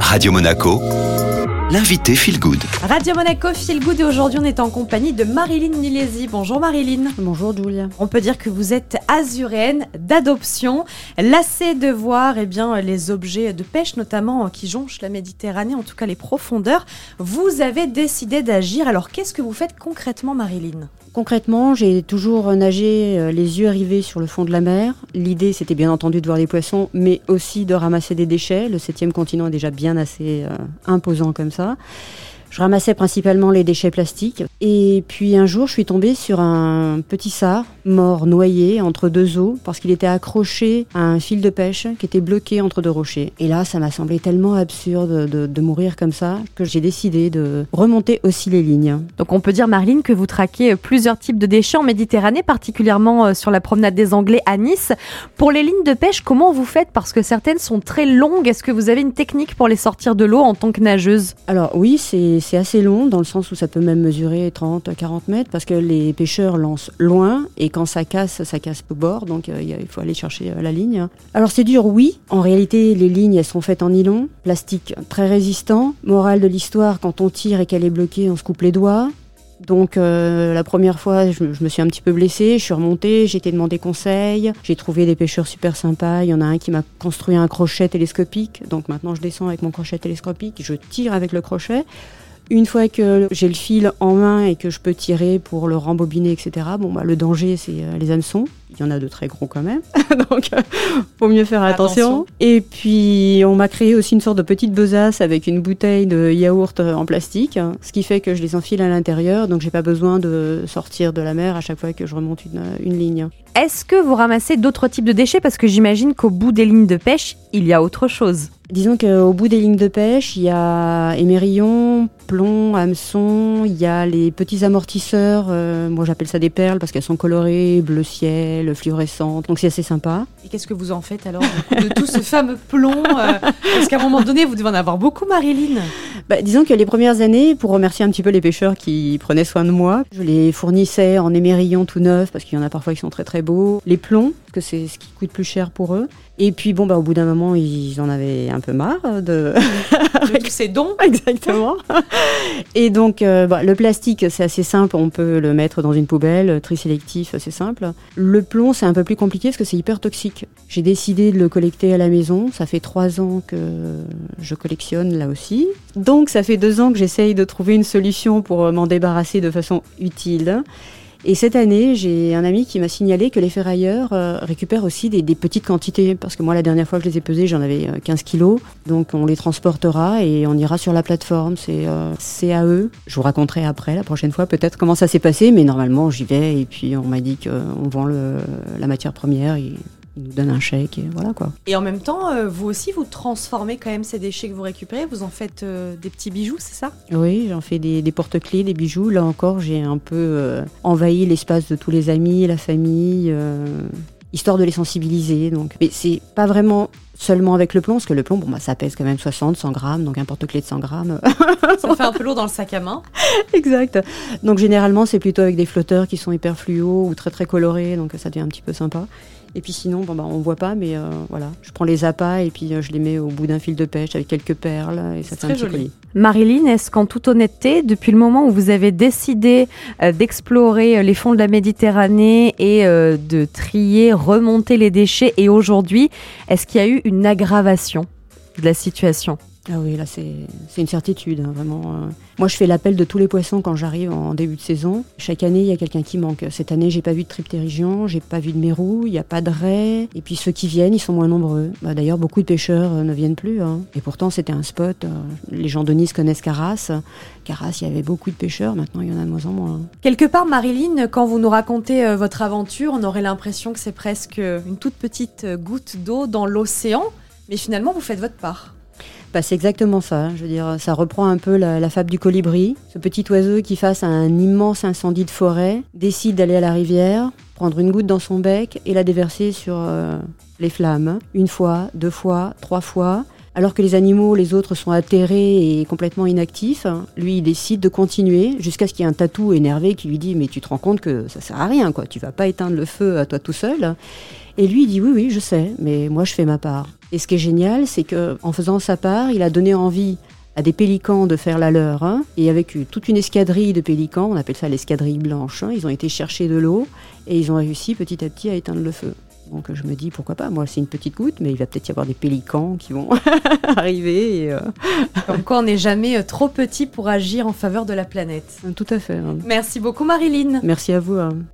Radio Monaco, l'invité Feel Good. Radio Monaco Feel Good et aujourd'hui on est en compagnie de Marilyn Nilesi. Bonjour Marilyn. Bonjour Julia. On peut dire que vous êtes azuréenne d'adoption, lassée de voir eh bien, les objets de pêche notamment qui jonchent la Méditerranée, en tout cas les profondeurs. Vous avez décidé d'agir. Alors qu'est-ce que vous faites concrètement Marilyn? Concrètement, j'ai toujours nagé euh, les yeux rivés sur le fond de la mer. L'idée, c'était bien entendu de voir les poissons, mais aussi de ramasser des déchets. Le septième continent est déjà bien assez euh, imposant comme ça. Merci. Je ramassais principalement les déchets plastiques. Et puis un jour, je suis tombée sur un petit sard mort noyé entre deux eaux parce qu'il était accroché à un fil de pêche qui était bloqué entre deux rochers. Et là, ça m'a semblé tellement absurde de, mourir comme ça que j'ai décidé de remonter aussi les lignes. Donc on peut dire, Marline, que vous traquez plusieurs types de déchets en Méditerranée, particulièrement euh, sur la promenade des Anglais à Nice. Pour les lignes de pêche, comment vous faites? Parce que certaines sont très longues. Est-ce que vous avez une technique pour les sortir de l'eau en tant que nageuse? Alors oui, c'est assez long dans le sens où ça peut même mesurer 30, 40 mètres parce que les pêcheurs lancent loin et quand ça casse, ça casse au bord, donc euh, il faut aller chercher euh, la ligne. Alors c'est dur, oui. En réalité, les lignes, elles sont faites en nylon, plastique très résistant. Morale de l'histoire, quand on tire et qu'elle est bloquée, on se coupe les doigts. Donc euh, la première fois, je, me suis un petit peu blessée, je suis remontée, j'ai été demander conseil, j'ai trouvé des pêcheurs super sympas, il y en a un qui m'a construit un crochet télescopique, donc maintenant je descends avec mon crochet télescopique, je tire avec le crochet. Une fois que j'ai le fil en main et que je peux tirer pour le rembobiner, etc., bon, bah, le danger, c'est euh, les hameçons. Il y en a de très gros quand même, donc euh, faut mieux faire attention. Et puis, on m'a créé aussi une sorte de petite besace avec une bouteille de yaourt en plastique, ce qui fait que je les enfile à l'intérieur, donc j'ai pas besoin de sortir de la mer à chaque fois que je remonte une, une ligne. Est-ce que vous ramassez d'autres types de déchets? Parce que j'imagine qu'au bout des lignes de pêche, il y a autre chose. Disons qu'au bout des lignes de pêche, il y a émerillon, plomb, hameçon, il y a les petits amortisseurs, euh, moi j'appelle ça des perles parce qu'elles sont colorées, bleu ciel, fluorescentes, donc c'est assez sympa. Et qu'est-ce que vous en faites alors de, tout ce fameux plomb euh, Parce qu'à un moment donné, vous devez en avoir beaucoup, Marilyn. Bah, disons que les premières années, pour remercier un petit peu les pêcheurs qui prenaient soin de moi, je les fournissais en émerillon tout neuf parce qu'il y en a parfois qui sont très très beaux, les plombs, que c'est ce qui coûte plus cher pour eux. Et puis bon, bah, au bout d'un moment, ils en avaient un peu marre de... de tous ces dons. Exactement. Et donc, euh, bah, le plastique, c'est assez simple, on peut le mettre dans une poubelle, tri sélectif, c'est simple. Le plomb, c'est un peu plus compliqué parce que c'est hyper toxique. J'ai décidé de le collecter à la maison, ça fait trois ans que je collectionne là aussi. Donc, ça fait deux ans que j'essaye de trouver une solution pour m'en débarrasser de façon utile. Et cette année, j'ai un ami qui m'a signalé que les ferrailleurs euh, récupèrent aussi des, petites quantités. Parce que moi, la dernière fois que je les ai pesés, j'en avais 15 euh, kilos. Donc, on les transportera et on ira sur la plateforme. C'est euh, à eux. Je vous raconterai après, la prochaine fois, peut-être comment ça s'est passé. Mais normalement, j'y vais. Et puis, on m'a dit qu'on vend le, la matière première. Ils nous donnent un chèque et voilà quoi. Et en même temps, euh, vous aussi, vous transformez quand même ces déchets que vous récupérez, vous en faites euh, des petits bijoux, c'est ça? Oui, j'en fais des, porte-clés, des bijoux. Là encore, j'ai un peu euh, envahi l'espace de tous les amis, la famille, histoire de les sensibiliser. Donc, mais c'est pas vraiment seulement avec le plomb, parce que le plomb, bon, bah, ça pèse quand même 60, 100 grammes, donc un porte-clés de 100 grammes. ça fait un peu lourd dans le sac à main. exact. Donc généralement, c'est plutôt avec des flotteurs qui sont hyper fluo ou très très colorés, donc ça devient un petit peu sympa. Et puis sinon, bon, bah, on voit pas, mais euh, voilà, je prends les appâts et puis euh, je les mets au bout d'un fil de pêche avec quelques perles et ça fait un petit colis. Marilyn, est-ce qu'en toute honnêteté, depuis le moment où vous avez décidé euh, d'explorer les fonds de la Méditerranée et de trier, remonter les déchets, et aujourd'hui, est-ce qu'il y a eu une aggravation de la situation? Ah oui, là c'est une certitude, hein, vraiment. Euh. Moi je fais l'appel de tous les poissons quand j'arrive en début de saison. Chaque année il y a quelqu'un qui manque. Cette année j'ai pas vu de triptérigion, j'ai pas vu de mérou, il n'y a pas de raie. Et puis ceux qui viennent ils sont moins nombreux. Bah, D'ailleurs beaucoup de pêcheurs euh, ne viennent plus. Hein. Et pourtant c'était un spot. Euh, les gens de Nice connaissent Carras. Carras il y avait beaucoup de pêcheurs, maintenant il y en a de moins en moins. Quelque part Marilyn, quand vous nous racontez votre aventure, on aurait l'impression que c'est presque une toute petite goutte d'eau dans l'océan. Mais finalement vous faites votre part. C'est exactement ça. Je veux dire, ça reprend un peu la, fable du colibri. Ce petit oiseau qui, face à un immense incendie de forêt, décide d'aller à la rivière, prendre une goutte dans son bec et la déverser sur euh, les flammes. Une fois, deux fois, trois fois. Alors que les animaux, les autres, sont atterrés et complètement inactifs, lui, il décide de continuer jusqu'à ce qu'il y ait un tatou énervé qui lui dit Mais tu te rends compte que ça sert à rien, quoi. Tu vas pas éteindre le feu à toi tout seul. Et lui, il dit oui, oui, je sais, mais moi, je fais ma part. Et ce qui est génial, c'est que en faisant sa part, il a donné envie à des pélicans de faire la leur. hein. Et avec toute une escadrille de pélicans, on appelle ça l'escadrille blanche, hein, ils ont été chercher de l'eau et ils ont réussi petit à petit à éteindre le feu. Donc je me dis pourquoi pas, moi c'est une petite goutte, mais il va peut-être y avoir des pélicans qui vont arriver. Et, euh, Comme quoi, on n'est jamais euh, trop petit pour agir en faveur de la planète. tout à fait. hein. Merci beaucoup, Marilyn. Merci à vous. hein.